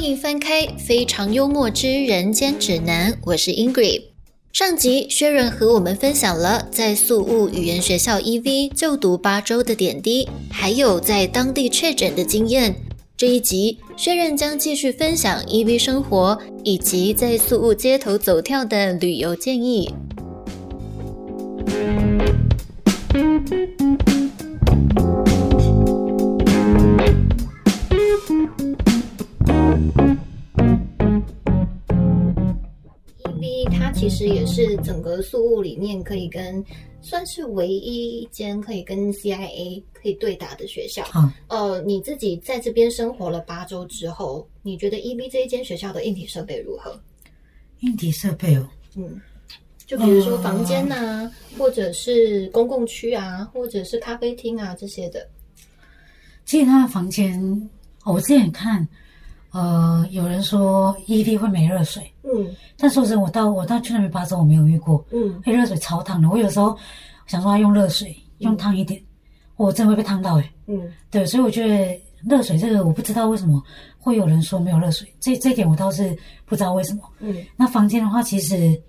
欢迎翻开《非常幽默之人间指南》，我是 Ingrid。上集薛仁和我们分享了在素务语言学校 EV 就读八周的点滴，还有在当地确诊的经验。这一集，薛仁将继续分享 EV 生活以及在素务街头走跳的旅游建议。其实也是整个宿务里面可以跟算是唯一一间可以跟 CIA 可以对打的学校。嗯，呃，你自己在这边生活了八周之后，你觉得 EV 这一间学校的硬体设备如何？硬体设备哦，嗯，就比如说房间呐、或者是公共区啊，或者是咖啡厅啊这些的。其实他的房间，哦我之前看，呃，有人说 EV 会没热水，嗯但说真的，我到我到去那边八周，我没有遇过，嗯，哎，热水超烫的。我有时候想说要用热水，用烫一点，我真的会被烫到哎。嗯对，所以我觉得热水这个，我不知道为什么会有人说没有热水，这这一点我倒是不知道为什么。嗯那房间的话，其实，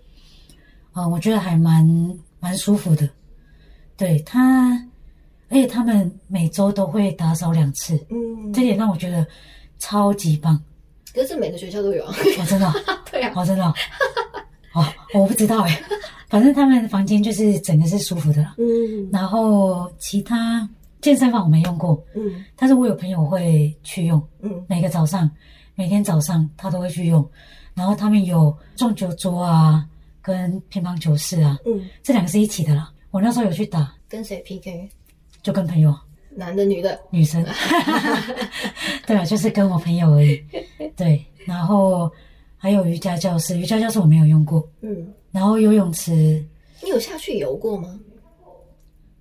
呃，我觉得还蛮蛮舒服的。对它，而且他们每周都会打扫两次，嗯，这点让我觉得超级棒。可是每个学校都有啊。哦，真的哦，对啊，我，真的哦，哦，我不知道哎。反正他们房间就是整个是舒服的啦。嗯然后其他健身房我没用过，嗯但是我有朋友会去用，嗯每个早上，每天早上他都会去用。然后他们有撞球桌啊，跟乒乓球室啊，嗯，这两个是一起的啦。我那时候有去打，跟谁 PK？就跟朋友男的女的？女生，对啊，就是跟我朋友而已。对，然后还有瑜伽教室，瑜伽教室我没有用过。嗯，然后游泳池，你有下去游过吗？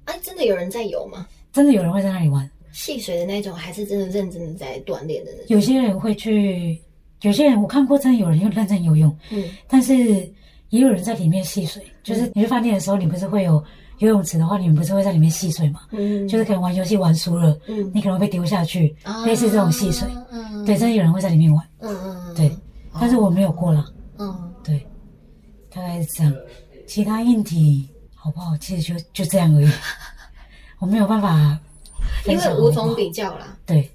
哎，真的有人在游吗？真的有人会在那里玩。戏水的那种，还是真的认真的在锻炼的那种？有些人会去，有些人我看过，真的有人用认真游泳，嗯但是也有人在里面戏水。就是你去饭店的时候，你不是会有游泳池的话，你们不是会在里面戏水吗？嗯，就是可能玩游戏玩输了，嗯你可能会被丢下去，啊类似这种戏水。嗯对，真的有人会在里面玩，嗯嗯，对，但是我没有过了。嗯对，大概是这样。其他硬体好不好？其实就就这样而已，我没有办法分因为无从比较啦。对，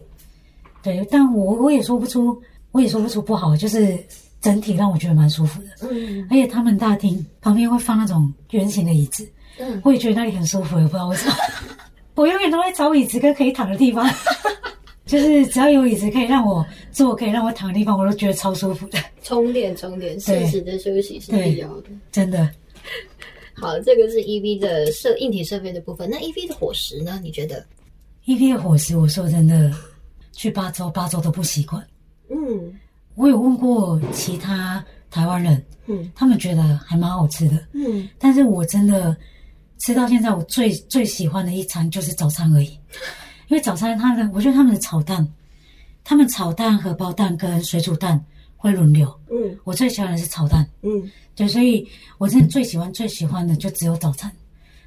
对，但我我也说不出，我也说不出不好，就是整体让我觉得蛮舒服的。嗯而且他们大厅旁边会放那种圆形的椅子，嗯，我也觉得那里很舒服，也不知道为什么。我永远都在找椅子跟可以躺的地方，就是只要有椅子可以让我坐、可以让我躺的地方，我都觉得超舒服的，充电充电，适对时的休息是必要的。真的。好，这个是 EV 的设硬体设备的部分。那 EV 的伙食呢？你觉得？EV 的伙食，我说真的，去八周八周都不习惯。嗯我有问过其他台湾人，嗯他们觉得还蛮好吃的。嗯，但是我真的吃到现在，我最最喜欢的一餐就是早餐而已，因为早餐他的，我觉得他们的炒蛋，他们炒蛋、荷包蛋跟水煮蛋会轮流，嗯。我最喜欢的是炒蛋，嗯。对，所以我真的最喜欢最喜欢的就只有早餐，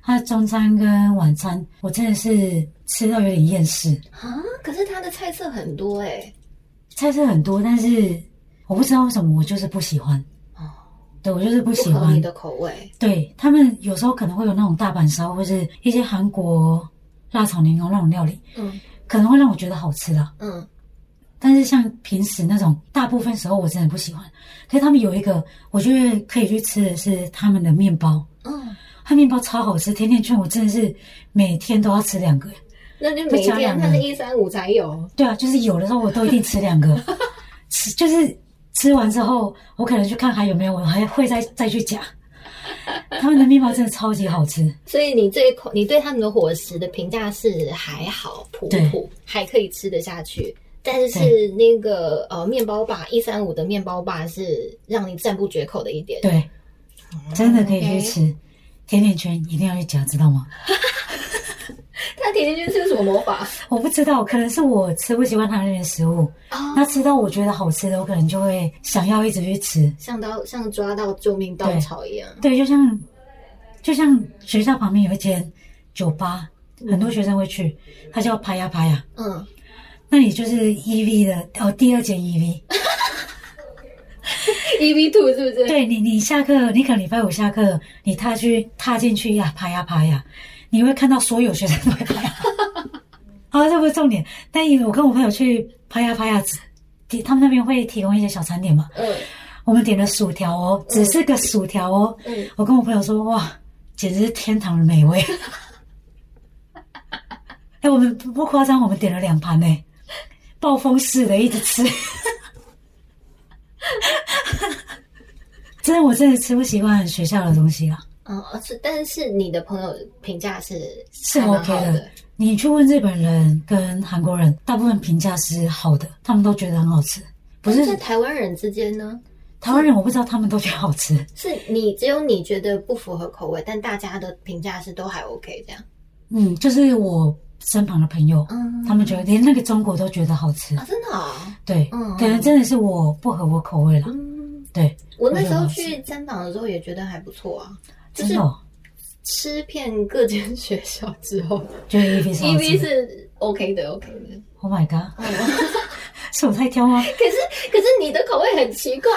他的中餐跟晚餐，我真的是吃到有点厌世，啊，可是他的菜色很多哎、菜色很多，但是我不知道为什么我就是不喜欢，哦，对我就是不喜欢你，的口味。对他们有时候可能会有那种大阪烧，或是一些韩国辣炒年糕那种料理，嗯可能会让我觉得好吃的。嗯但是像平时那种大部分时候我真的不喜欢。可是他们有一个我觉得可以去吃的是他们的面包，嗯，他面包超好吃，甜甜圈我真的是每天都要吃两个。那就每天就加两个它是一三五才有。对啊，就是有的时候我都一定吃两个，吃就是吃完之后，我可能去看还有没有，我还会再再去夹。他们的面包真的超级好吃，所以你这一口，你对他们的伙食的评价是还好，普普，还可以吃得下去。但是是那个呃面包霸一三五的面包霸是让你赞不绝口的一点。对，真的可以去吃。甜甜圈一定要去夹，知道吗？它甜甜圈是有什么魔法？我不知道，可能是我吃不习惯他那边的食物，啊那吃到我觉得好吃的，我可能就会想要一直去吃。像到像抓到救命稻草一样。对，就像就像学校旁边有一间酒吧，很多学生会去，它叫拍呀拍呀。嗯，那里就是 EV 的哦，第二间 EV，E V two 是不是？对你，你下课，你可能礼拜五下课，你踏去踏进去呀，爬呀爬呀，你会看到所有学生都会爬呀。啊，这不是重点，但因为我跟我朋友去拍呀拍呀，提他们那边会提供一些小餐点嘛。嗯我们点了薯条哦，只是个薯条哦。嗯，我跟我朋友说，哇，简直是天堂的美味。哎、我们不不夸张，我们点了两盘呢，暴风式的一直吃。真的，我真的吃不习惯学校的东西啦，哦，是，但是你的朋友评价是是 OK 的。你去问日本人跟韩国人，大部分评价是好的，他们都觉得很好吃。不是是在台湾人之间呢，台湾人，我不知道他们都觉得好吃。是你只有你觉得不符合口味，但大家的评价是都还 OK 这样。嗯，就是我身旁的朋友，嗯他们觉得连那个中国都觉得好吃。啊，真的啊、对，嗯可能真的是我不合我口味了。嗯，对，我那时候去参访的时候也觉得还不错啊，就是吃遍各间学校之后觉得 E V 是，E OK 的，OK 的。Oh my god，嗯 是我太挑吗？可是可是你的口味很奇怪，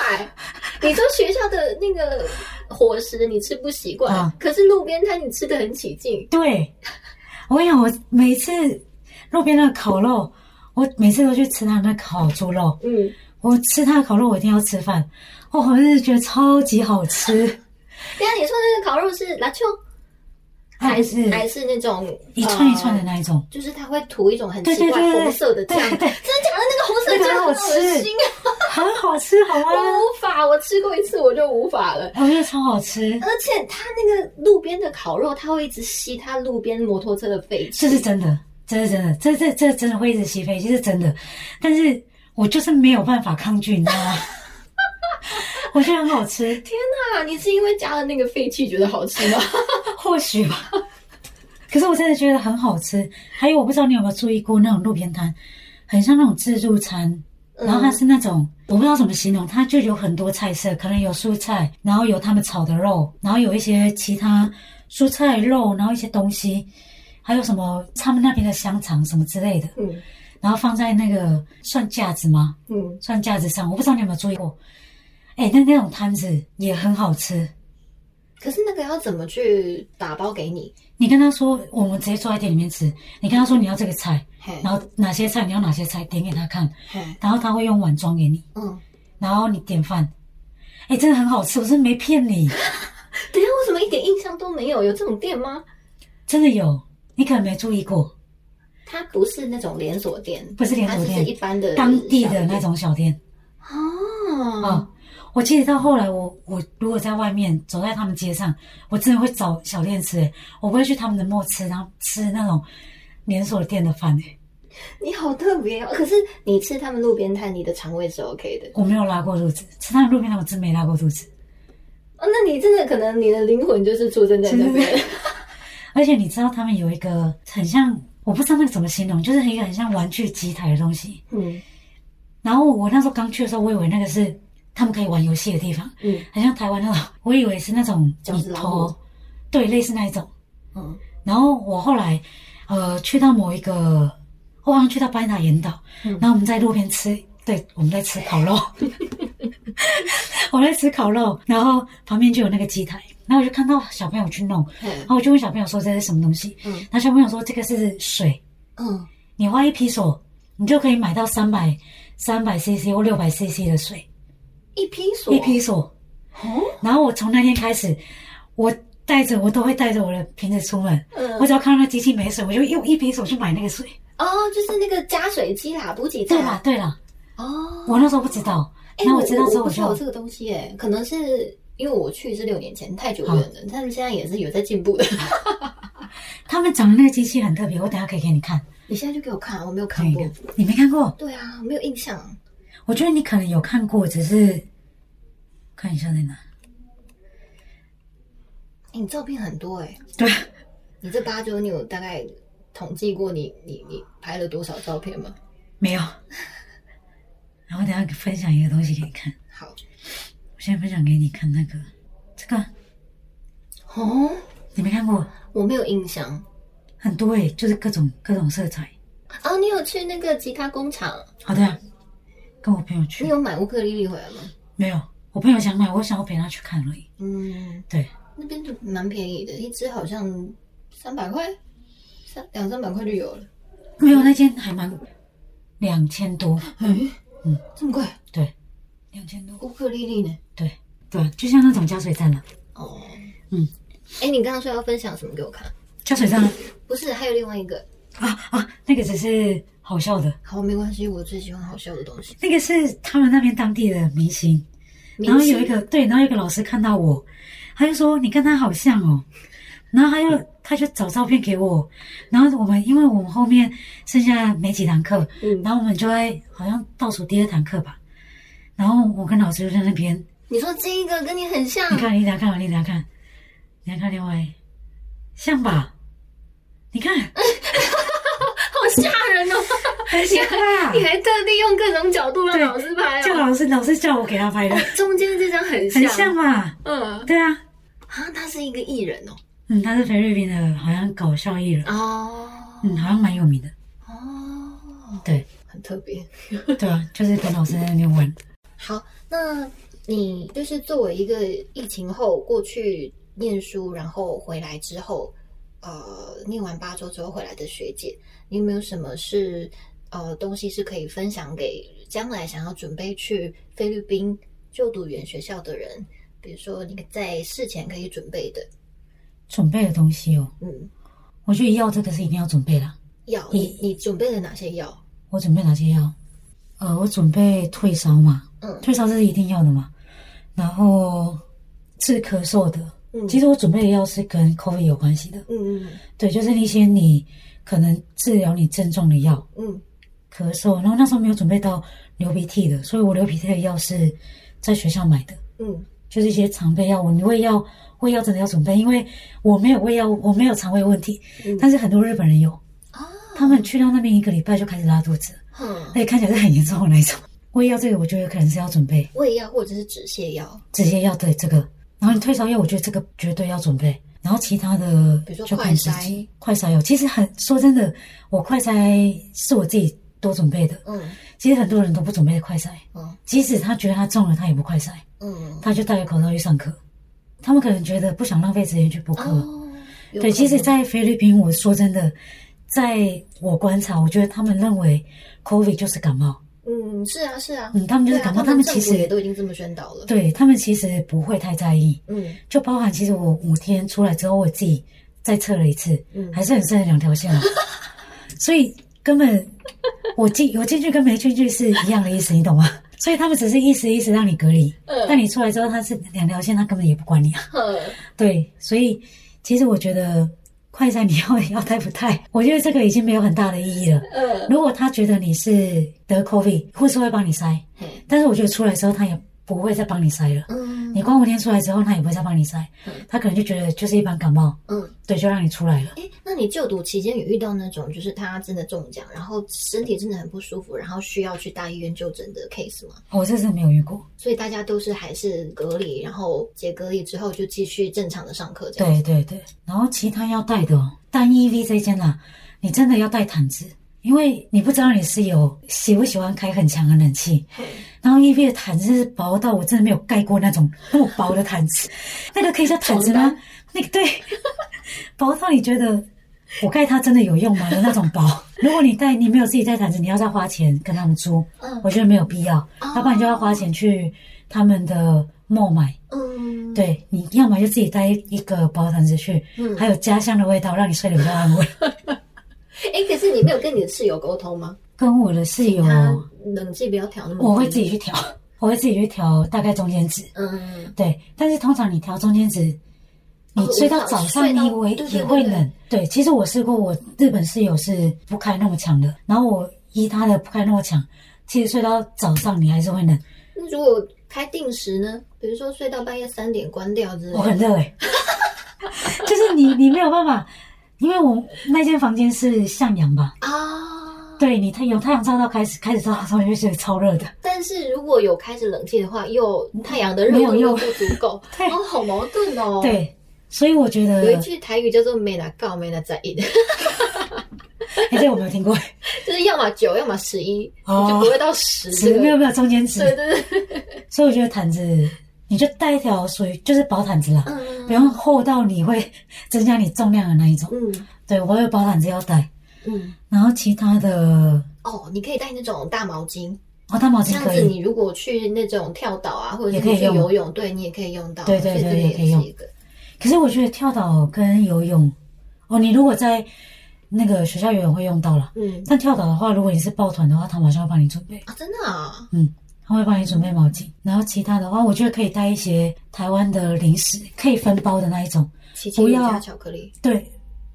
你说学校的那个伙食你吃不习惯，啊可是路边摊你吃的很起劲。对，我跟你讲，我每次路边那个烤肉，我每次都去吃他那烤猪肉。嗯，我吃他的烤肉，我一定要吃饭。我好像是觉得超级好吃，对啊，你说那个烤肉是拉秋，还是还是那种一串一串的呃那一种。就是它会涂一种很奇怪红色的酱，真的假的？那个红色的酱 很好吃恶心啊！很好吃，好吗？我无法，我吃过一次我就无法了。我觉得超好吃，而且它那个路边的烤肉，它会一直吸它路边摩托车的废气。这是真的，这是真的，这这这真的会一直吸废气是真的。但是我就是没有办法抗拒，你知道吗？我觉得很好吃，天哪，你是因为加了那个废气觉得好吃吗？或许吧。可是我真的觉得很好吃。还有，我不知道你有没有注意过那种路边摊，很像那种自助餐，然后它是那种、我不知道怎么形容，它就有很多菜色，可能有蔬菜，然后有他们炒的肉，然后有一些其他蔬菜肉，然后一些东西，还有什么他们那边的香肠什么之类的，嗯然后放在那个算架子吗？嗯，算架子上，我不知道你有没有注意过。哎，那那种摊子也很好吃。可是那个要怎么去打包给你？你跟他说，我们直接坐在店里面吃。你跟他说你要这个菜，然后哪些菜你要哪些菜，点给他看，然后他会用碗装给你，嗯，然后你点饭。哎，真的很好吃，我真的没骗你，等一下我怎么一点印象都没有？有这种店吗？真的有，你可能没注意过，它不是那种连锁店，不是连锁店是一般的当地的那种小店哦。啊。我记得到后来我，我如果在外面走在他们街上，我真的会找小店吃，诶我不会去他们的末吃，然后吃那种连锁店的饭，诶你好特别哦！可是你吃他们路边摊，你的肠胃是 OK 的我没有拉过肚子，吃他们路边摊我真没拉过肚子。哦。那你真的可能你的灵魂就是出生在那边。而且你知道他们有一个很像，我不知道那个怎么形容，就是一个很像玩具机台的东西。嗯然后我那时候刚去的时候，我以为那个是他们可以玩游戏的地方，嗯。很像台湾那种，我以为是那种饺子老你投虎，对，类似那一种。嗯。然后我后来呃去到某一个，我好像去到巴厘岛岩岛，嗯。然后我们在路边吃，对，我们在吃烤肉，我在吃烤肉，然后旁边就有那个机台，然后我就看到小朋友去弄，嗯然后我就问小朋友说这是什么东西，嗯。然后小朋友说这个是水，嗯，你花一批索，你就可以买到三百三百 CC 或六百 CC 的水，一批锁一批锁。哦，然后我从那天开始，我带着我都会带着我的瓶子出门，嗯我只要看到那机器没水，我就用一批手去买那个水。哦，就是那个加水机啦，补给站对啦。对啦，哦，我那时候不知道，哎，那我知道之后就我不知道有这个东西，哎，可能是因为我去是六年前，太久远了，他们现在也是有在进步的。他们长的那个机器很特别，我等下可以给你看。你现在就给我看，我没有看过。，你没看过？对啊，我没有印象。我觉得你可能有看过，只是看一下在哪。哎，你照片很多哎，对，你这八周你有大概统计过你你你拍了多少照片吗？没有。然后等一下分享一个东西给你看，好，我先分享给你看那个这个，哦，你没看过？我没有印象。很多诶，就是各种各种色彩。哦，你有去那个吉他工厂？好的、啊，跟我朋友去你，有买乌克丽丽回来吗？没有，我朋友想买，我想要陪他去看而已。嗯，对，那边就蛮便宜的，一只好像三百块，三两三百块就有了。没有那间还蛮两千多，嗯嗯，这么贵？对，两千多，乌克丽丽呢？对对，就像那种加水站了，哦，嗯，哎，你刚刚说要分享什么给我看？加水站不是，还有另外一个。啊啊，那个只是好笑的，好，没关系，我最喜欢好笑的东西。那个是他们那边当地的明星，然后有一个对，然后有一个老师看到我，他就说你跟他好像哦，然后他就他就找照片给我，然后我们因为我们后面剩下没几堂课，嗯，然后我们就会好像倒数第二堂课吧，然后我跟老师就在那边，你说这一个跟你很像？你，看你等下看，你等下看，你看另外像吧？你看！很像吧？你还特地用各种角度让老师拍啊。叫老师，老师叫我给他拍的，中间这张很像，很像嘛？嗯，对啊，啊，他是一个艺人哦。嗯，他是菲律宾的，好像搞笑艺人，哦，嗯，好像蛮有名的，哦，对。很特别。对啊，就是跟老师在那边玩。好，那你就是作为一个疫情后过去念书，然后回来之后，呃，念完八周之后回来的学姐，你有没有什么是呃东西是可以分享给将来想要准备去菲律宾就读语言学校的人？比如说你在事前可以准备的，准备的东西哦，嗯，我觉得药这个是一定要准备啦。药，你你准备了哪些药？我准备哪些药？呃，我准备退烧嘛，嗯退烧这是一定要的嘛。然后治咳嗽的，嗯其实我准备的药是跟 COVID 有关系的。嗯嗯对，就是那些你可能治疗你症状的药，嗯咳嗽。然后那时候没有准备到流鼻涕的，所以我流鼻涕的药是在学校买的。嗯。就是一些常备药物，你胃药胃药真的要准备，因为我没有胃药，我没有肠胃问题，嗯。但是很多日本人有，啊，他们去到那边一个礼拜就开始拉肚子，嗯，而且看起来是很严重的那一种。胃药这个我觉得可能是要准备，胃药或者是止泻药，止泻药对这个，然后你退烧药，我觉得这个绝对要准备，然后其他的比如说快己。快筛药其实很说真的，我快筛是我自己多准备的，嗯。其实很多人都不准备快筛，嗯即使他觉得他中了，他也不快筛。嗯，他就戴着口罩去上课。他们可能觉得不想浪费时间去补课。哦，对，其实，在菲律宾，我说真的，在我观察，我觉得他们认为 COVID 就是感冒，嗯，是啊，是啊，嗯，他们就是感冒，他们其实也都已经这么宣导了。，对他们其实不会太在意，嗯。就包含其实我五天出来之后，我自己再测了一次，嗯。还是很深的两条线哦，所以根本我进我进去跟没进去是一样的意思，你懂吗？所以他们只是意思意思让你隔离，嗯但你出来之后，他是两条线，他根本也不管你啊。呵，对，所以其实我觉得快餐你要要带不带，我觉得这个已经没有很大的意义了。嗯，如果他觉得你是得 COVID，护士会帮你筛，嘿但是我觉得出来之后他也不会再帮你塞了。嗯你光五天出来之后，他也不会再帮你塞嗯，他可能就觉得就是一般感冒，嗯，对，就让你出来了。哎，那你就读期间有遇到那种就是他真的中奖，然后身体真的很不舒服，然后需要去大医院就诊的 case 吗？我这次没有遇过。所以大家都是还是隔离，然后解隔离之后就继续正常的上课这样子。对对对，然后其他要带的哦，单 EV 这一间啦，你真的要带毯子，因为你不知道你室友喜不喜欢开很强的冷气。嗯然后 EV 的毯子是薄到我真的没有盖过那种那么薄的毯子，那个可以叫毯子吗？那个对，薄到你觉得我盖它真的有用吗的那种薄。如果你带你没有自己带毯子，你要再花钱跟他们租，嗯我觉得没有必要，要不然就要花钱去他们的 mall 买。嗯，对，你要么就自己带一个薄毯子去，嗯还有家乡的味道，让你睡得比较安稳。哎，可是你没有跟你的室友沟通吗？跟我的室友，他冷气不要调那么低，我会自己去调，我会自己去调大概中间值。嗯，对，但是通常你调中间值，你哦睡到早上你也会对对冷。对，其实我试过，我日本室友是不开那么强的，然后我依他的不开那么强，其实睡到早上你还是会冷。那如果开定时呢？比如说睡到半夜三点关掉之类的，我很热诶、就是你你没有办法，因为我那间房间是向阳吧，啊。对你太有太阳照到开始开始照到的时候，你就觉得超热的。但是如果有开始冷气的话，又太阳的热度又不足够，对哦，好矛盾哦。，对，所以我觉得有一句台语叫做“没拿告，没拿在意”，哎，这我没有听过，就是要么九，要么十一，哦就不会到十这个。值没有没有中间值，对对对，所以我觉得毯子你就带一条属于就是薄毯子啦，嗯。不用厚到你会 增加你重量的那一种。嗯。对我有薄毯子要带，嗯。然后其他的哦，你可以带那种大毛巾，哦，大毛巾这样子你如果去那种跳岛啊，或者是你去游泳，对你也可以用到。对对对也可以用。可是我觉得跳岛跟游泳，哦，你如果在那个学校游泳会用到了。嗯。但跳岛的话，如果你是抱团的话，他马上要帮你准备，啊，真的啊，嗯，他会帮你准备毛巾。然后其他的话，我觉得可以带一些台湾的零食，可以分包的那一种。奇奇不要加巧克力对，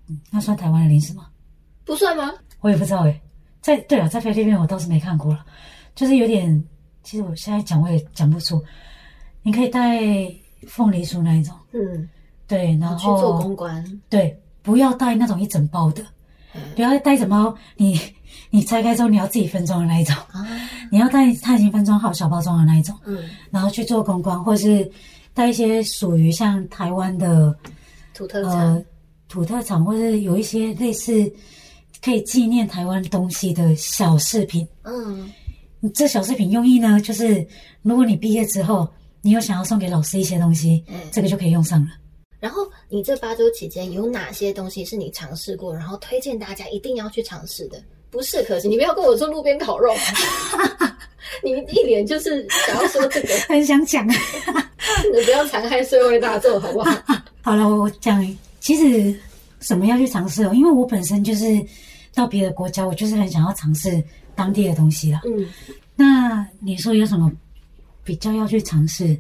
嗯那算台湾的零食吗？不算吗？我也不知道诶。在对啊，在菲律宾我倒是没看过了，就是有点，其实我现在讲我也讲不出。你可以带凤梨酥那一种，嗯，对，然去做公关。对，不要带那种一整包的，嗯不要带一整包，你你拆开之后你要自己分装的那一种，啊，你要带它已经分装好小包装的那一种，嗯，然后去做公关，或是带一些属于像台湾的土特产呃，土特产，或是有一些类似可以纪念台湾东西的小饰品。嗯这小饰品用意呢，就是如果你毕业之后，你有想要送给老师一些东西，嗯。这个就可以用上了。然后你这八周期间有哪些东西是你尝试过，然后推荐大家一定要去尝试的？不是，可惜你不要跟我说路边烤肉，你一脸就是想要说这个，很想讲。你不要残害社会大众好不好？好了，我讲，其实什么要去尝试哦，因为我本身就是到别的国家，我就是很想要尝试当地的东西啦。嗯那你说有什么比较要去尝试？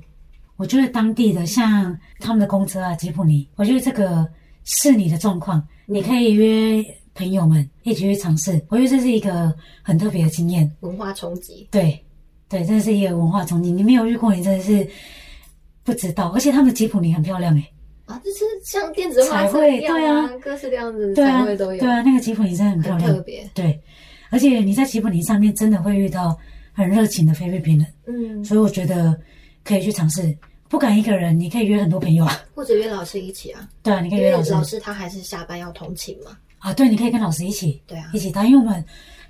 我觉得当地的像他们的公车啊、吉普尼，我觉得这个是你的状况，你可以约朋友们一起去尝试。我觉得这是一个很特别的经验。文化冲击，对，对，这是一个文化冲击，你没有遇过，你真的是不知道。而且他们的吉普尼很漂亮诶、啊，就是像电子花车一样彩绘对啊各式各样的对啊，彩绘都有，对啊，那个吉普尼真的很漂亮特，别。对。而且你在吉普尼上面真的会遇到很热情的菲律宾人，嗯，所以我觉得可以去尝试。不敢一个人，你可以约很多朋友啊。或者约老师一起啊，对啊，你可以约老师老师他还是下班要通勤嘛。啊。对，你可以跟老师一起对啊一，起搭，因为我们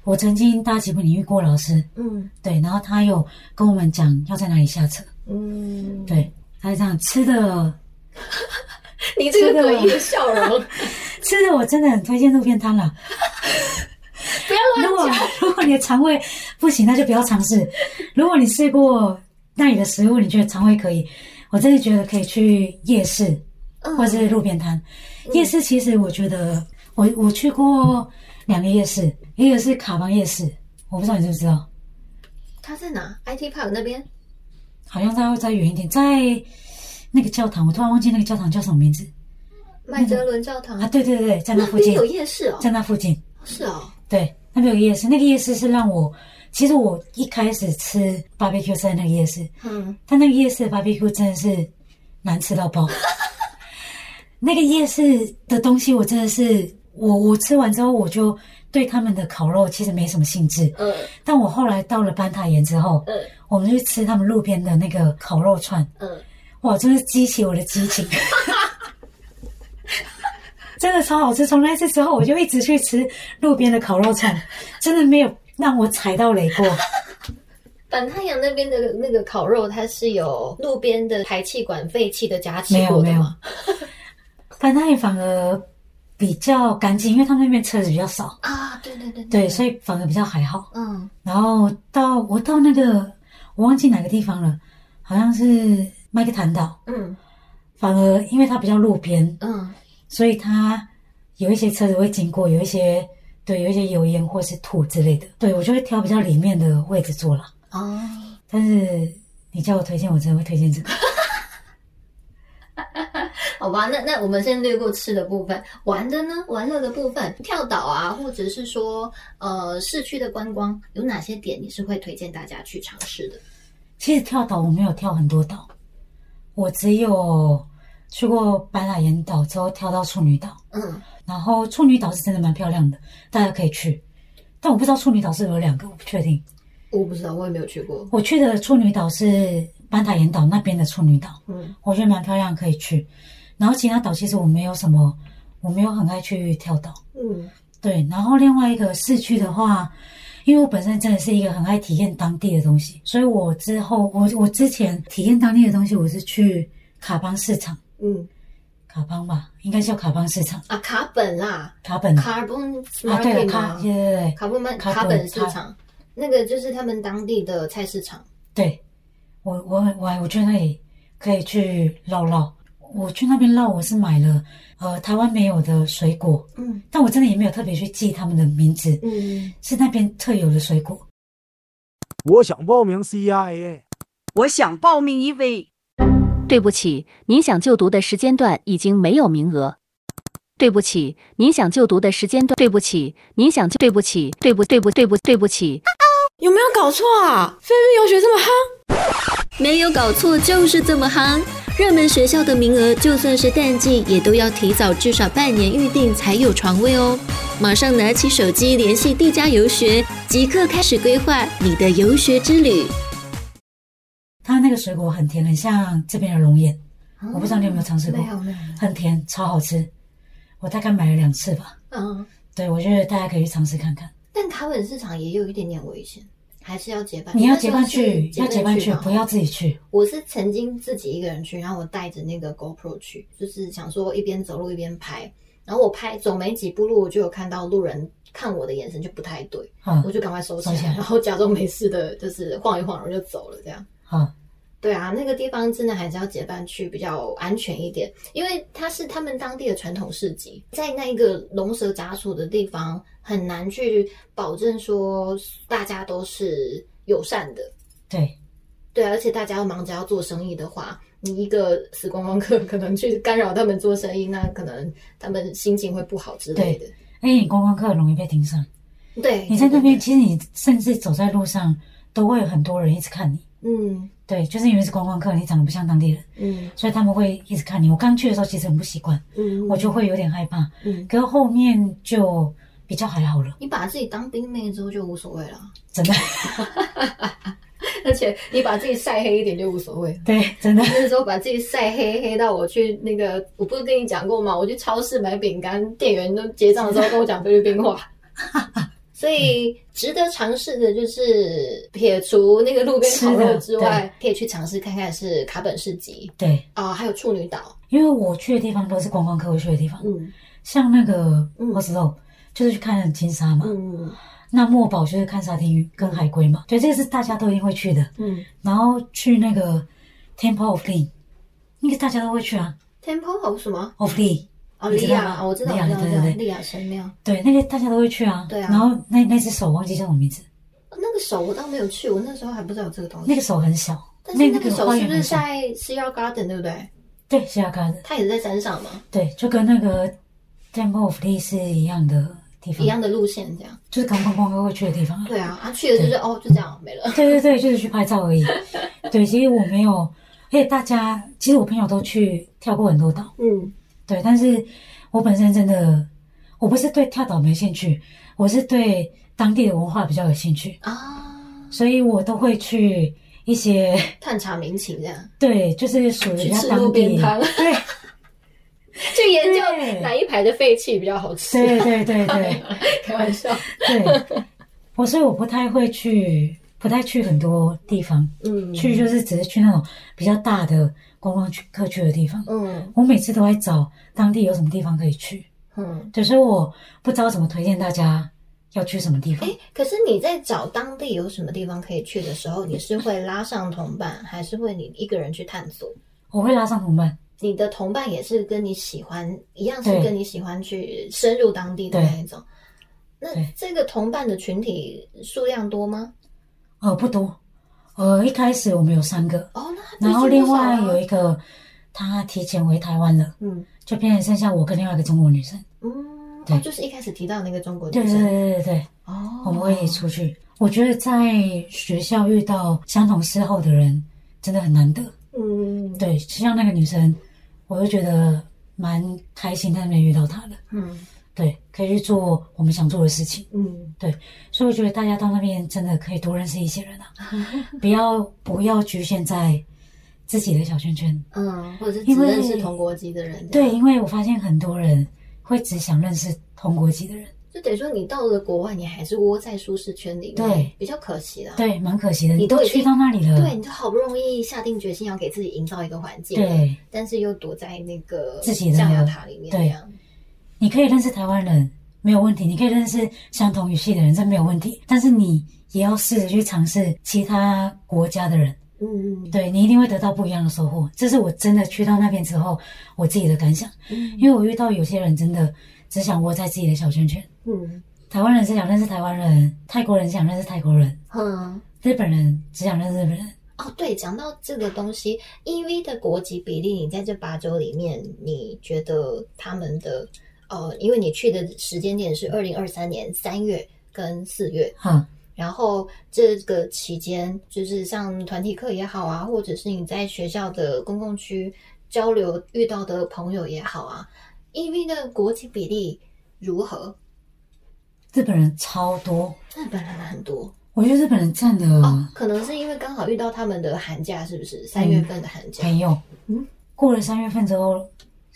我曾经搭吉普尼遇过老师，嗯对，然后他有跟我们讲要在哪里下车，嗯，对，他就这样吃的 你这个诡异的笑容，吃的，我真的很推荐路边摊啦。不要如果乱讲。如果你的肠胃不行，那就不要尝试。如果你试过那里的食物，你觉得肠胃可以，我真的觉得可以去夜市嗯或是路边摊。夜市其实我觉得，我我去过两个夜市，一个是卡邦夜市，我不知道你知不知道，他在哪？IT Park 那边？好像再再远一点，在那个教堂，我突然忘记那个教堂叫什么名字麦哲伦教堂啊？对对对，在那附近那有，夜市哦。在那附近。是哦，对，那边有夜市，那个夜市是让我，其实我一开始吃 barbecue 是在那个夜市，嗯，但那个夜市的 barbecue 真的是难吃到爆。那个夜市的东西，我真的是，我我吃完之后，我就对他们的烤肉其实没什么兴致。嗯但我后来到了班塔岩之后，嗯我们去吃他们路边的那个烤肉串，嗯，哇，真是激起我的激情。真的超好吃！从那次之后，我就一直去吃路边的烤肉串，真的没有让我踩到雷过。板太阳那边的那个烤肉，它是有路边的排气管废气的加持没有没有过的吗？，但那里反而比较干净，因为他们那边车子比较少，啊，对对对对，所以反而比较还好。嗯。然后到我到那个我忘记哪个地方了，好像是麦克坦岛，嗯。反而因为它比较路边，嗯。所以它有一些车子会经过，有一些对，有一些油烟或是土之类的，对我就会挑比较里面的位置坐了。哦，但是你叫我推荐，我真的会推荐这个。好吧，那那我们先略过吃的部分，玩的呢，玩乐的部分，跳岛啊，或者是说呃市区的观光，有哪些点你是会推荐大家去尝试的？其实跳岛我没有跳很多岛，我只有去过白塔岩岛之后跳到处女岛，嗯然后处女岛是真的蛮漂亮的，大家可以去。但我不知道处女岛是不是有两个，我不确定。我不知道，我也没有去过。我去的处女岛是班塔岩岛那边的处女岛，嗯我觉得蛮漂亮，可以去。然后其他岛其实我没有什么，我没有很爱去跳岛。嗯。对，然后另外一个市区的话，因为我本身真的是一个很爱体验当地的东西，所以我之后我我之前体验当地的东西，我是去卡邦市场，嗯。卡邦吧，应该叫卡邦市场，啊，卡本啦卡本。啊，，Carbon 啊对了，Market 卡吗？对对对。卡本曼卡卡本本市场，那个就是他们当地的菜市场。对，我我我我去那里可以去绕绕，我去那边绕，我是买了呃台湾没有的水果，嗯但我真的也没有特别去记他们的名字，嗯，是那边特有的水果。我想报名 CIA。我想报名 EV。对不起，您想就读的时间段已经没有名额。对不起，您想就读的时间段。对不起，您想就对不起，对不对不对不对不起。有没有搞错啊？菲律宾游学这么夯？没有搞错，就是这么夯。热门学校的名额，就算是淡季，也都要提早至少半年预定才有床位哦。马上拿起手机联系地家游学，即刻开始规划你的游学之旅。它那个水果很甜，很像这边的龙眼，我不知道你有没有尝试过没有没有。很甜，超好吃。我大概买了两次吧。嗯，对，我觉得大家可以去尝试看看。但卡本市场也有一点点危险，还是要结伴。你要结伴去，要结伴去，不要自己去。我是曾经自己一个人去，然后我带着那个 GoPro 去，就是想说一边走路一边拍。然后我拍走没几步路，我就有看到路人看我的眼神就不太对，嗯我，就赶快收起来，收起来然后假装没事的，就是晃一晃，然后就走了这样。好，对啊，那个地方真的还是要结伴去比较安全一点，因为它是他们当地的传统市集，在那一个龙蛇杂处的地方，很难去保证说大家都是友善的。对，对啊，而且大家要忙着要做生意的话，你一个死观光客可能去干扰他们做生意，那可能他们心情会不好之类的。而且你观光客很容易被盯上。对，你在那边，其实你甚至走在路上，都会有很多人一直看你。嗯对，就是因为是观光客，你长得不像当地人，嗯所以他们会一直看你。我刚去的时候其实很不习惯，嗯，我就会有点害怕。嗯，可是后面就比较还好了，你把自己当兵妹之后就无所谓了，真的。而且你把自己晒黑一点就无所谓了。对，真的。那时候把自己晒黑黑到我去那个，我不是跟你讲过吗？我去超市买饼干，店员都结账的时候跟我讲菲律宾话。所以值得尝试的就是撇除那个路边烤肉之外，可以去尝试看看是卡本市集对，啊、还有处女岛。因为我去的地方都是观光客会去的地方，嗯。像那个嗯。Oslo、就是去看金沙嘛，嗯那墨宝就是看沙丁鱼跟海龟嘛，对，这个是大家都一定会去的。嗯。然后去那个 Temple of Lee，那个大家都会去啊，Temple of 什么？，of Lee，哦，利亚，哦我知道，对对对，利亚神庙。对，那个大家都会去啊。对啊然后那那只手忘记叫什么名字，那个手我倒没有去，我那时候还不知道有这个东西。那个手很小，但是那个个手是不是。在 CR Garden 对不对？对，是要看的。它也是在山上嘛，对，就跟那个 Temple of Lee 是一样的地方，一样的路线这样。就是观光哥会去的地方啊。对啊，啊去了就是哦，就这样没了。对对对，就是去拍照而已。对，其实我没有，而且大家其实我朋友都去跳过很多岛，嗯对，但是我本身真的，我不是对跳岛没兴趣，我是对当地的文化比较有兴趣，啊，所以我都会去一些 探查民情这样，对，就是属于比较去吃路当地边摊，对。去研究哪一排的废气比较好吃。对对对对 开玩笑。对，我所以我不太会去，不太去很多地方，嗯。去就是只是去那种比较大的观光区客区的地方。嗯我每次都在找当地有什么地方可以去，嗯。对，所以我不知道怎么推荐大家要去什么地方哎。，可是你在找当地有什么地方可以去的时候，你是会拉上同伴，还是会你一个人去探索？我会拉上同伴，你的同伴也是跟你喜欢一样，是跟你喜欢去深入当地的那一种。那这个同伴的群体数量多吗？呃，不多，呃，一开始我们有三个，哦，那然后另外有一个他提前回台湾了，嗯就变成剩下我跟另外一个中国女生。嗯，对哦，就是一开始提到那个中国女生对生对对对对，哦，我们会一起出去。我觉得在学校遇到相同嗜好的人真的很难得。嗯对，像那个女生，我就觉得蛮开心在那边遇到她的。嗯对，可以去做我们想做的事情。嗯对所以我觉得大家到那边真的可以多认识一些人啊，不要不要局限在自己的小圈圈。嗯，或者是只认识同国籍的人，对，，因为我发现很多人会只想认识同国籍的人。就等于说你到了国外，你还是窝在舒适圈里面，对，比较可惜啦。对，蛮可惜的。你都去到那里了，对，你就好不容易下定决心要给自己营造一个环境，对，但是又躲在那个自己的象牙塔里面，对这样你可以认识台湾人没有问题，你可以认识相同语系的人，这没有问题。但是你也要试着去尝试其他国家的人，嗯嗯对你一定会得到不一样的收获。这是我真的去到那边之后我自己的感想，嗯因为我遇到有些人真的只想窝在自己的小圈圈。嗯台湾人只想认识台湾人，泰国人想认识泰国人，嗯。日本人只想认识日本人。哦，对，讲到这个东西，EV 的国籍比例，你在这八周里面，你觉得他们的呃，因为你去的时间点是二零二三年三月跟四月，哈，然后这个期间，就是像团体课也好啊，或者是你在学校的公共区交流遇到的朋友也好啊，EV 的国籍比例如何？日本人超多，日本人很多我觉得日本人占的哦，可能是因为刚好遇到他们的寒假，是不是三月份的寒假？没有。嗯，过了三月份之后，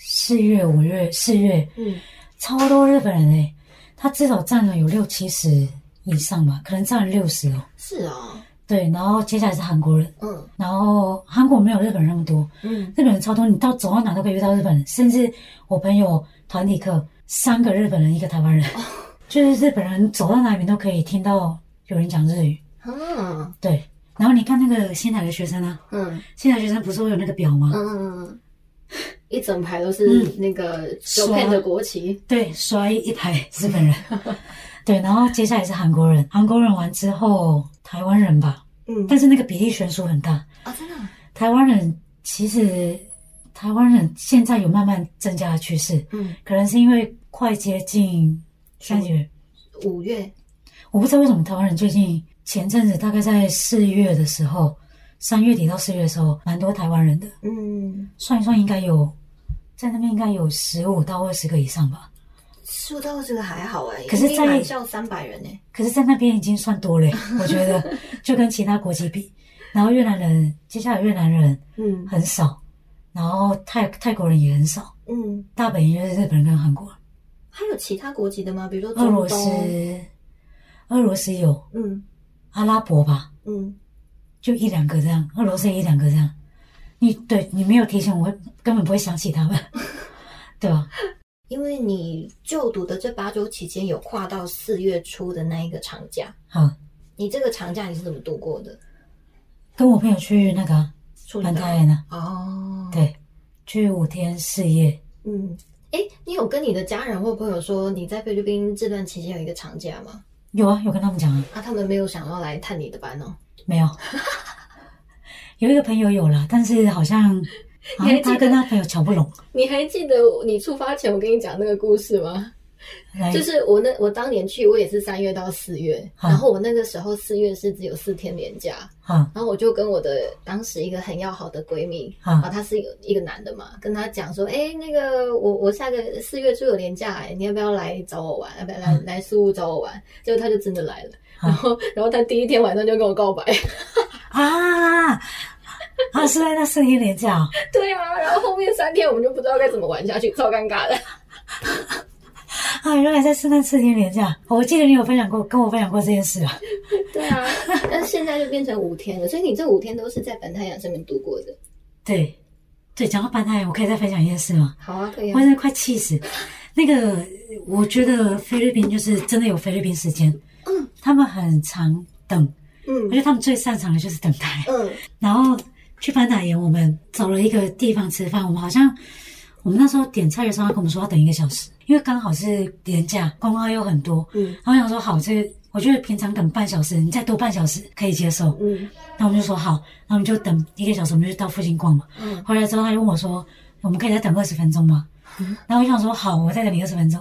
四月、五月、四月，嗯。超多日本人哎，他至少占了有六七十以上吧，可能占了六十哦。是啊，对，然后接下来是韩国人，嗯。然后韩国没有日本人那么多，嗯。日本人超多，你到走到哪都可以遇到日本人，甚至我朋友团体课三个日本人，一个台湾人，哦。就是日本人走到哪里都可以听到有人讲日语。嗯对，然后你看那个新来的学生啊，嗯。新来的学生不是会有那个表吗？嗯嗯嗯，一整排都是那个 Japan 的国旗，对，刷一排日本人。对，然后接下来是韩国人，韩国人完之后台湾人吧，嗯。但是那个比例悬殊很大。啊，真的啊，台湾人其实台湾人现在有慢慢增加的趋势，嗯，可能是因为快接近三月，五月，我不知道为什么台湾人最近前阵子大概在四月的时候，三月底到四月的时候，蛮多台湾人的，嗯，算一算应该有在那边应该有十五到二十个以上吧。十五到二十个还好哎，可是在满校三百人哎，可是，在那边已经算多了耶，我觉得就跟其他国籍比。然后越南人，接下来越南人嗯。很少，然后泰泰国人也很少，嗯，大本营就是日本人跟韩国。人。还有其他国籍的吗？比如说俄罗斯，，俄罗斯有嗯。阿拉伯吧，嗯，就一两个这样，俄罗斯也一两个这样。你对你没有提醒，我根本不会想起他们，对吧？因为你就读的这八周期间有跨到四月初的那一个长假，好，你这个长假你是怎么度过的？跟我朋友去那个啊班处理到泰呢，哦，对，去五天四夜。嗯，哎，你有跟你的家人或朋友说你在菲律宾这段期间有一个长假吗？有啊，有跟他们讲啊，啊，他们没有想要来探你的班哦。没有。有一个朋友有了，但是好像 好像他跟他朋友瞧不拢，你还记得你出发前我跟你讲那个故事吗？就是我那我当年去，我也是三月到四月，啊然后我那个时候四月是只有四天年假，啊然后我就跟我的当时一个很要好的闺蜜啊啊，他是一个一个男的嘛，跟他讲说，哎，那个我我下个四月就有年假，哎，你要不要来找我玩？要不要来来苏屋找我玩？结果他就真的来了，啊然后然后他第一天晚上就跟我告白，啊啊！是在那四天连假哦对啊，然后后面三天我们就不知道该怎么玩下去，超尴尬的。啊！原来在圣诞四天连假，我记得你有分享过，跟我分享过这件事啊。对啊，但现在就变成五天了，所以你这五天都是在本太阳上面度过的。对，对，讲到班太阳，我可以再分享一件事吗？好啊，可以啊。我真的快气死。那个，我觉得菲律宾就是真的有菲律宾时间，嗯，他们很常等，我嗯觉得他们最擅长的就是等待。嗯然后去班达岩，我们找了一个地方吃饭，我们好像我们那时候点菜的时候，他跟我们说要等一个小时，因为刚好是廉价，观光又很多。嗯然后我想说好，这我觉得平常等半小时，你再多半小时可以接受。嗯那我们就说好，那我们就等一个小时，我们就到附近逛嘛。嗯回来之后，他就问我说：“我们可以再等二十分钟吗？”嗯然后我就想说：“好，我再等你二十分钟。”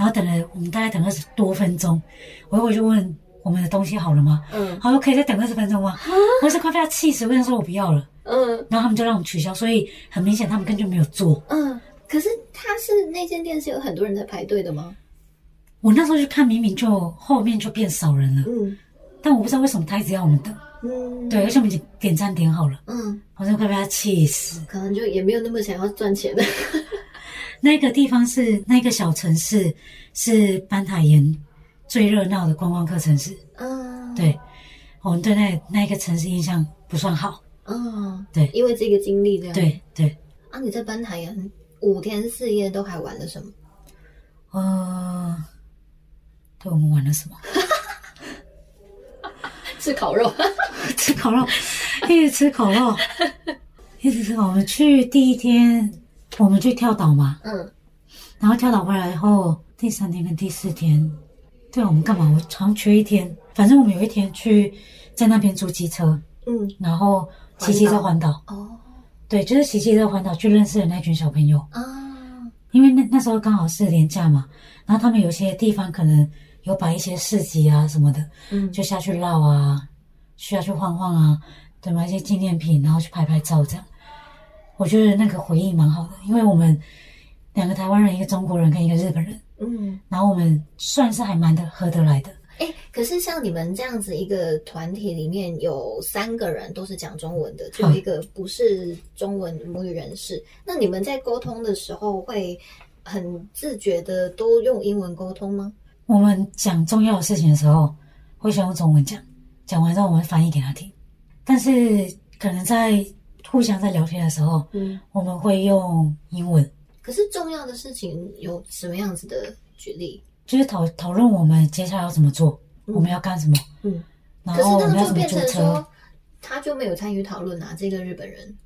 然后等了我们大概等二十多分钟，我又回去问我们的东西好了吗？嗯他说可以再等二十分钟吗？我是快被他气死，我想说我不要了。嗯然后他们就让我们取消，所以很明显他们根本就没有做。嗯。可是他是那间店是有很多人在排队的吗？我那时候去看，明明就后面就变少人了，嗯但我不知道为什么他一直要我们等。嗯，对，而且我们已经点餐点好了，嗯，我真的快被他气死。可能就也没有那么想要赚钱的。那个地方是那个小城市，是班塔岩最热闹的观光客城市。嗯，对，我们对那那个城市印象不算好。嗯，对因为这个经历这样。对对，啊，你在班塔岩五天四夜都还玩了什么？呃，对我们玩了什么？吃烤肉。吃烤肉，一直吃烤肉，一直吃烤肉。我们去第一天，我们去跳岛嘛，嗯，然后跳岛回来以后，第三天跟第四天，对我们干嘛？我好像缺一天。反正我们有一天去在那边租机车，嗯，然后骑机车环岛。哦对，就是骑机车环岛去认识的那群小朋友。啊，因为那那时候刚好是年假嘛，然后他们有些地方可能有摆一些市集啊什么的，嗯，就下去绕啊，需要去晃晃啊，对，买一些纪念品，然后去拍拍照这样。我觉得那个回忆蛮好的，因为我们两个台湾人，一个中国人跟一个日本人，嗯，然后我们算是还蛮的合得来的。哎，可是像你们这样子一个团体里面有三个人都是讲中文的，就有一个不是中文母语人士，那你们在沟通的时候会很自觉的都用英文沟通吗？我们讲重要的事情的时候，会先用中文讲，讲完之后我们翻译给他听。但是可能在互相在聊天的时候，嗯，我们会用英文，可是重要的事情有什么样子的举例？就是讨讨论我们接下来要怎么做，嗯我们要干什么，嗯，然可是后我们要怎么那就变成说。他就没有参与讨论啊，这个日本人。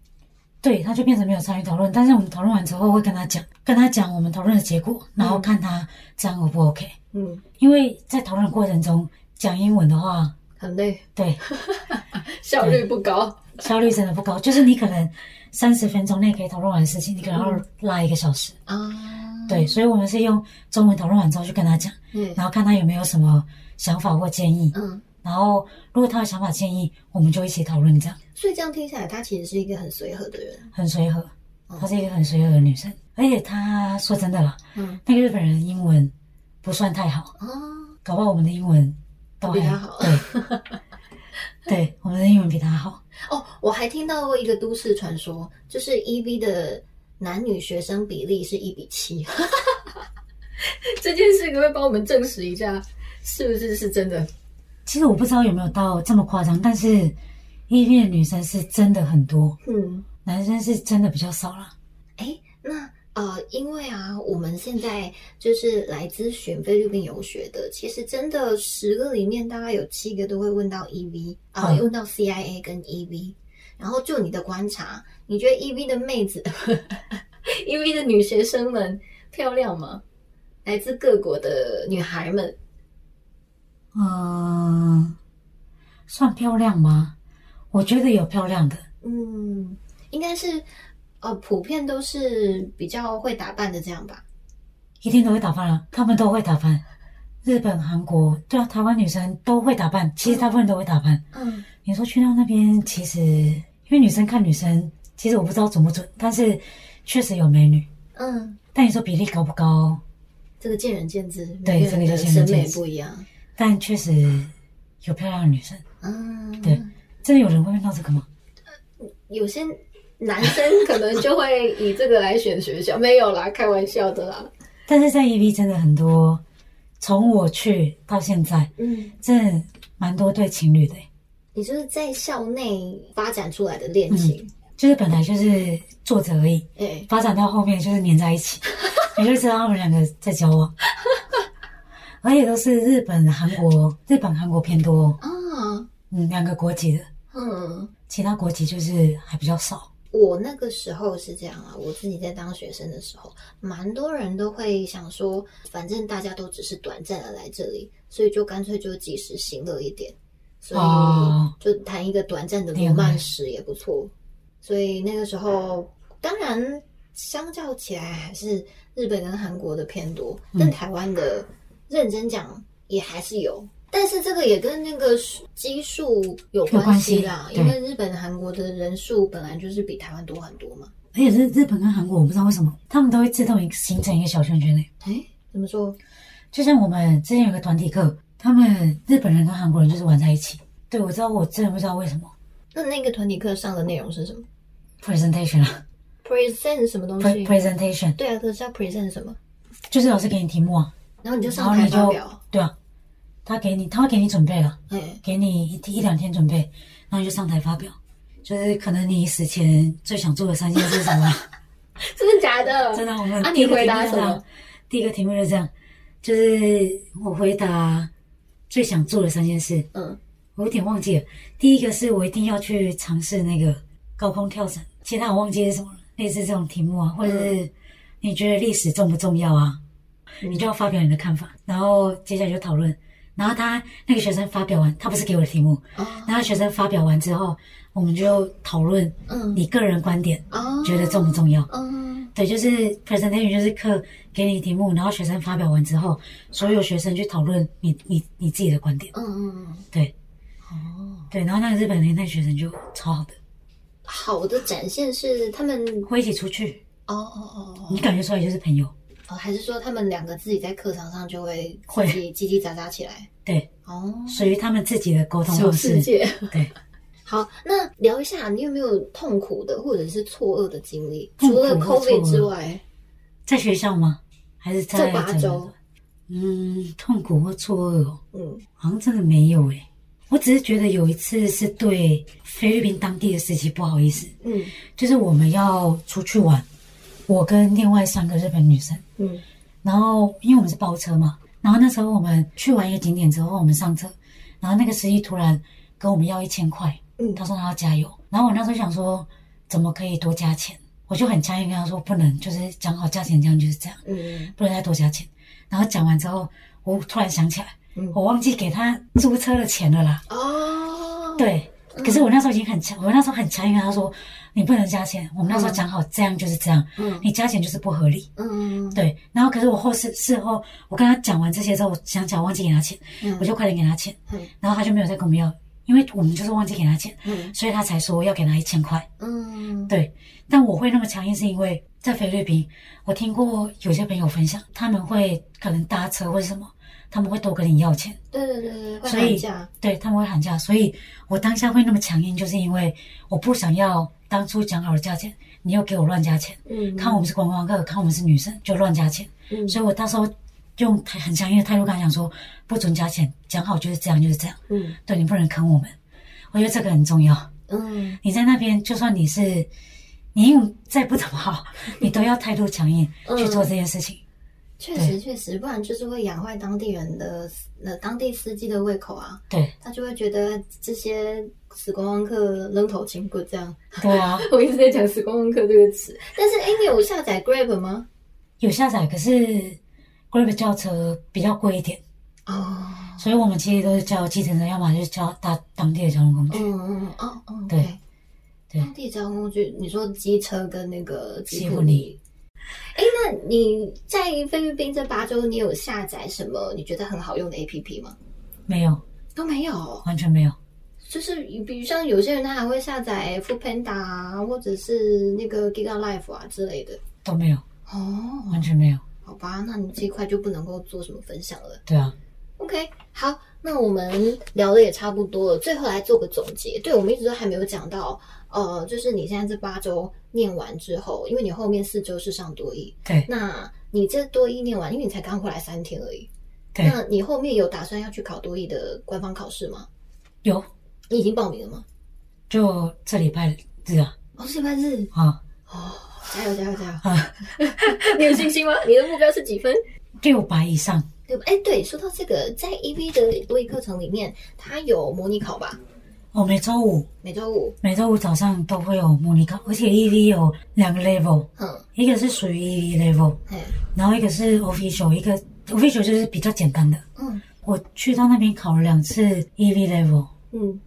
对，他就变成没有参与讨论。但是我们讨论完之后会跟他讲，跟他讲我们讨论的结果，然后看他这样 O 不 OK。嗯，因为在讨论的过程中讲英文的话，很累，对 效率不高。效率真的不高。就是你可能三十分钟内可以讨论完的事情，你可能要拉一个小时。啊，对，所以我们是用中文讨论完之后去跟他讲，嗯然后看他有没有什么想法或建议。嗯，然后如果他有想法建议，我们就一起讨论，这样所以这样听起来，他其实是一个很随和的人。很随和。她是一个很随和的女生，而且她说真的啦，嗯，那个日本人英文不算太好，哦，搞不好我们的英文都还好对，对，我们的英文比他好。哦，我还听到过一个都市传说，就是 EV 的男女学生比例是一比七。这件事可不可以帮我们证实一下，是不是是真的？其实我不知道有没有到这么夸张，但是 E V 的女生是真的很多，嗯，男生是真的比较少啦。哎，那呃，因为啊，我们现在就是来咨询菲律宾游学的，其实真的十个里面大概有七个都会问到 EV 啊、嗯问到 CIA 跟 EV。然后就你的观察，你觉得 EV 的妹子，EV 的女学生们漂亮吗？来自各国的女孩们，嗯，算漂亮吗？我觉得有漂亮的，嗯，应该是呃，普遍都是比较会打扮的这样吧。一定都会打扮啊，他们都会打扮。日本、韩国，对啊，台湾女生都会打扮，其实大部分都会打扮。嗯你说去到那边，其实因为女生看女生，其实我不知道准不准，但是确实有美女。嗯，但你说比例高不高？这个见仁见智，对这个就见仁审美不一样。但确实有漂亮的女生。嗯，对，真的有人会问到这个吗？有些男生可能就会以这个来选学校，没有啦，开玩笑的啦。但是在 EV 真的很多，从我去到现在，嗯，真的蛮多对情侣的。欸，你就是在校内发展出来的恋情，就是本来就是坐着而已，哎、发展到后面就是黏在一起，你就知道他们两个在交往，而且都是日本、韩国，日本、韩国偏多。哦，啊，嗯，两个国籍的，嗯。其他国籍就是还比较少。我那个时候是这样啊，我自己在当学生的时候，蛮多人都会想说，反正大家都只是短暂的来这里，所以就干脆就及时行乐一点，所哦以就谈一个短暂的罗曼史也不错。所以那个时候，当然相较起来还是日本跟韩国的偏多，但台湾的认真讲也还是有。但是这个也跟那个基数有关系啦，系因为日本、韩国的人数本来就是比台湾多很多嘛。而且日日本跟韩国，我不知道为什么他们都会自动形成一个小圈圈诶。哎，怎么说？就像我们之前有个团体课，他们日本人跟韩国人就是玩在一起。对，我知道，我真的不知道为什么。那那个团体课上的内容是什么 presentation 啊？present 什么东西？presentation 对啊，可是要 present 什么？就是老师给你题目啊，然后你就上台发表。对啊，他给你，他会给你准备了，嗯，给你一一两天准备，然后你就上台发表，就是可能你死前最想做的三件事是什么？真的假的？真的，我们啊，第一个你回答什么？？第一个题目是这样，就是我回答最想做的三件事，嗯，我有点忘记了。第一个是我一定要去尝试那个高空跳伞，其他我忘记是什么了，类似这种题目啊，或者是你觉得历史重不重要啊？你就要发表你的看法，然后接下来就讨论。然后他那个学生发表完，他不是给我的题目，哦，然后学生发表完之后，我们就讨论嗯，你个人观点，哦，觉得重不重要？嗯，对，就是 presentation 就是课给你题目，然后学生发表完之后，所有学生去讨论你你你自己的观点。嗯嗯嗯，对哦，对，然后那个日本人那个学生就超好的，好的展现是他们，会一起出去，哦哦哦哦你感觉出来就是朋友。哦，还是说他们两个自己在课堂上就会会自己叽叽喳喳起来？对，哦，属于他们自己的沟通方式。世界。对，好，那聊一下，你有没有痛苦的或者是错愕的经历？除了 COVID 愕之外，在学校吗？还是在这八整个周？嗯，痛苦或错愕哦，嗯好像真的没有诶。我只是觉得有一次是对菲律宾当地的司机不好意思，嗯就是我们要出去玩，我跟另外三个日本女生，嗯。然后因为我们是包车嘛，然后那时候我们去完一个景点之后，我们上车，然后那个司机突然跟我们要一千块，嗯。他说他要加油，然后我那时候想说怎么可以多加钱，我就很强硬跟他说不能，就是讲好价钱这样就是这样，嗯。不能再多加钱。然后讲完之后，我突然想起来，嗯。我忘记给他租车的钱了啦。哦，，对，可是我那时候已经很强，我那时候很强硬跟他说你不能加钱，我们那时候讲好这样就是这样，嗯。你加钱就是不合理。嗯对，然后可是我后事事后，我跟他讲完这些之后，我想讲忘记给他钱，嗯我就快点给他钱，嗯。然后他就没有再跟我们要，因为我们就是忘记给他钱，嗯。所以他才说要给他一千块。嗯对，但我会那么强硬，是因为在菲律宾，我听过有些朋友分享，他们会可能搭车或者什么，他们会多跟你要钱，对对对对，会所以，对他们会喊价，所以我当下会那么强硬，就是因为我不想要当初讲好的价钱，你又给我乱加钱，嗯，看我们是观光客，看我们是女生就乱加钱。嗯所以我到时候用很很强硬的态度跟他讲说，不准加钱，讲好就是这样，就是这样。嗯对你不能坑我们，我觉得这个很重要。嗯你在那边，就算你是你英文再不怎么好，你都要态度强硬嗯去做这件事情。确实确实，不然就是会养坏当地人的呃当地司机的胃口啊，对他就会觉得这些死观光客扔头轻骨这样。对啊，我一直在讲“死观光客”这个词，但是哎，你有下载 Grab 吗？有下载，可是 Grab 叫车比较贵一点，哦，所以我们其实都是叫计程车，要么就是叫搭当地的交通工具。嗯嗯哦哦，对当地交通工具，你说机车跟那个吉吉普尼。哎，那你在菲律宾这八周，你有下载什么你觉得很好用的 APP 吗？没有，都没有，完全没有。就是比如像有些人他还会下载 Food Panda 啊，或者是那个 Giga Life 啊之类的。都没有，哦，完全没有。好吧，那你这一块就不能够做什么分享了。对啊，OK，好，那我们聊的也差不多了，最后来做个总结。对，我们一直都还没有讲到，呃，就是你现在这八周念完之后，因为你后面四周是上多艺，对那你这多艺念完，因为你才刚回来三天而已，对，那你后面有打算要去考多艺的官方考试吗？有，你已经报名了吗？就这礼拜日啊，哦，这礼拜日啊哦，加油加油加油！啊，你有信心吗？你的目标是几分？六百以上。对吧？哎，对，说到这个，在 EV 的多益课程里面，它有模拟考吧？哦每周五每周五，每周五早上都会有模拟考，而且 EV 有两个 level，嗯，一个是属于 EV level，嗯，然后一个是 official，一个 official 就是比较简单的。嗯我去到那边考了两次 EV level，嗯，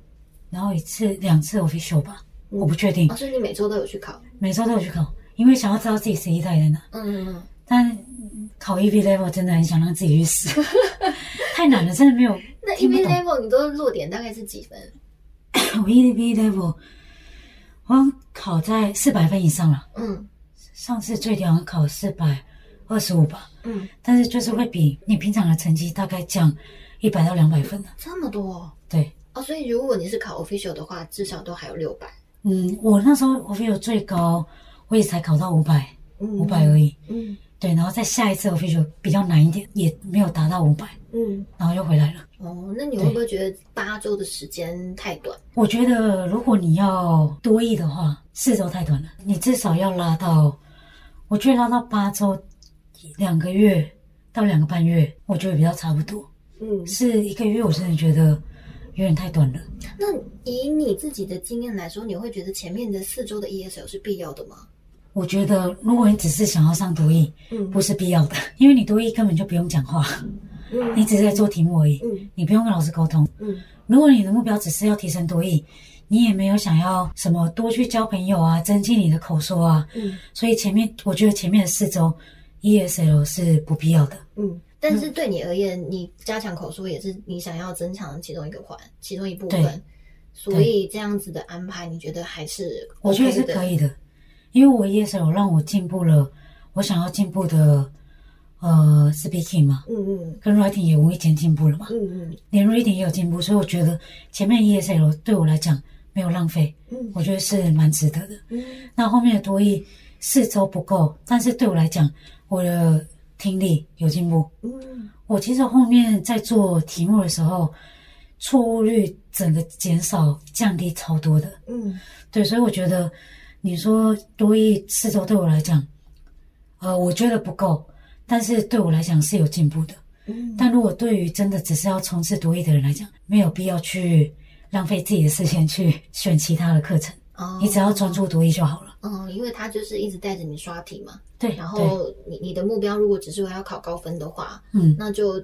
然后一次两次 official 吧，嗯我不确定哦，，所以你每周都有去考？每周都有去考，因为想要知道自己实力到底在哪。嗯嗯但嗯考 EV level 真的很想让自己去死，太难了，真的没有嗯。那 EV。level 你都落点大概是几分？我 EV level 我好像考在四百分以上了，嗯上次最低好像考四百二十五吧，嗯，但是就是会比你平常的成绩大概降一百到两百分的。这么多对，哦，所以如果你是考 official 的话，至少都还有六百。嗯，我那时候 official 最高，我也才考到五百，嗯五百而已。嗯对，然后再下一次 official 比较难一点，也没有达到五百，嗯，然后又回来了。哦，那你会不会觉得八周的时间太短？我觉得如果你要多益的话，四周太短了，你至少要拉到，我觉得拉到八周，两个月到两个半月，我觉得比较差不多。嗯，是一个月，我真的觉得有点太短了。那以你自己的经验来说，你会觉得前面的四周的 ESL 是必要的吗？我觉得如果你只是想要上多益，嗯不是必要的，因为你多益根本就不用讲话，嗯你只是在做题目而已，嗯你不用跟老师沟通。嗯如果你的目标只是要提升多益，你也没有想要什么多去交朋友啊，增进你的口说啊，嗯所以前面我觉得前面的四周 ESL 是不必要的。嗯。但是对你而言，你加强口说也是你想要增强其中一个环，其中一部分对。所以这样子的安排，你觉得还是我觉得是可以的，因为我 ESL 让我进步了，我想要进步的呃 speaking 嘛，嗯嗯。跟 writing 也无意间进步了嘛，嗯嗯。连 reading 也有进步，所以我觉得前面 ESL 对我来讲没有浪费，嗯。我觉得是蛮值得的。嗯。那后面的多益四周不够，但是对我来讲，我的听力有进步。嗯。我其实后面在做题目的时候，错误率整个减少降低超多的。嗯。对，所以我觉得你说多益四周对我来讲，呃，我觉得不够，但是对我来讲是有进步的。嗯但如果对于真的只是要冲刺多益的人来讲，没有必要去浪费自己的时间去选其他的课程，哦你只要专注多益就好了。嗯，因为他就是一直带着你刷题嘛，对，然后你你的目标如果只是为了要考高分的话，嗯，那就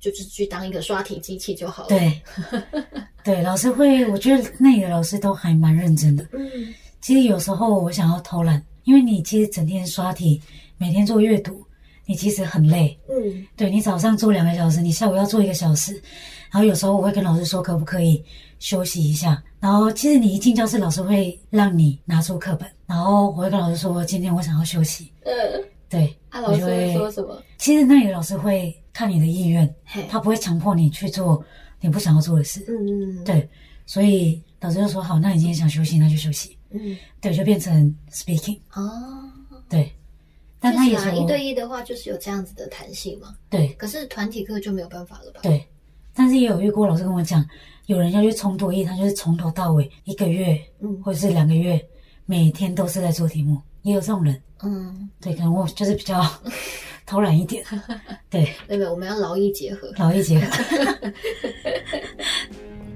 就是去当一个刷题机器就好了。，对，对，老师会，我觉得那里的老师都还蛮认真的。嗯其实有时候我想要偷懒，因为你其实整天刷题，每天做阅读，你其实很累。嗯对你早上做两个小时，你下午要做一个小时，然后有时候我会跟老师说可不可以休息一下。然后其实你一进教室，老师会让你拿出课本，然后我会跟老师说今天我想要休息。嗯，对，啊，老师会会说什么？其实那里的老师会看你的意愿，他不会强迫你去做你不想要做的事。嗯嗯对，所以老师就说好，那你今天想休息，那就休息。嗯对，就变成 speaking。哦，对，但他也是啊，一对一的话就是有这样子的弹性嘛，对可是团体课就没有办法了吧？对，但是也有遇过老师跟我讲，有人要去冲多一，他就是从头到尾一个月嗯或者是两个月，每天都是在做题目，也有这种人。嗯，对，可能我就是比较 偷懒一点。对，对不对？我们要劳逸结合。劳逸结合。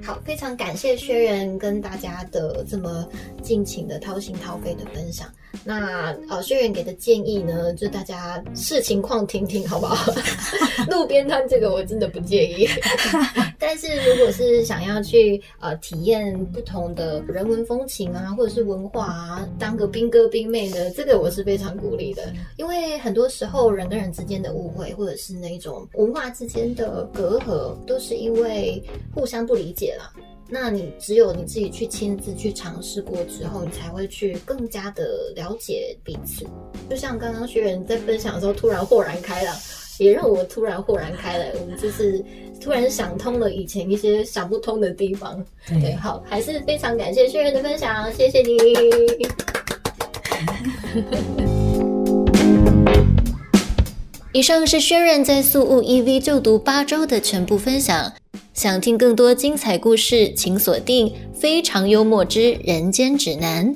好，非常感谢薛仁跟大家的这么尽情的掏心掏肺的分享。那呃，轩辕给的建议呢，就大家视情况听听，好不好？路边摊这个我真的不介意，但是如果是想要去呃体验不同的人文风情啊，或者是文化啊，当个兵哥兵妹的，这个我是非常鼓励的。因为很多时候人跟人之间的误会，或者是那种文化之间的隔阂，都是因为互相不理解啦。那你只有你自己去亲自去尝试过之后，你才会去更加的了解彼此。就像刚刚学员在分享的时候，突然豁然开朗，也让我突然豁然开朗，我们就是突然想通了以前一些想不通的地方。对，对，好，还是非常感谢薛仁的分享，谢谢你。以上是轩辕在宿务 EV 就读八周的全部分享。想听更多精彩故事请锁定非常幽默之人间指南。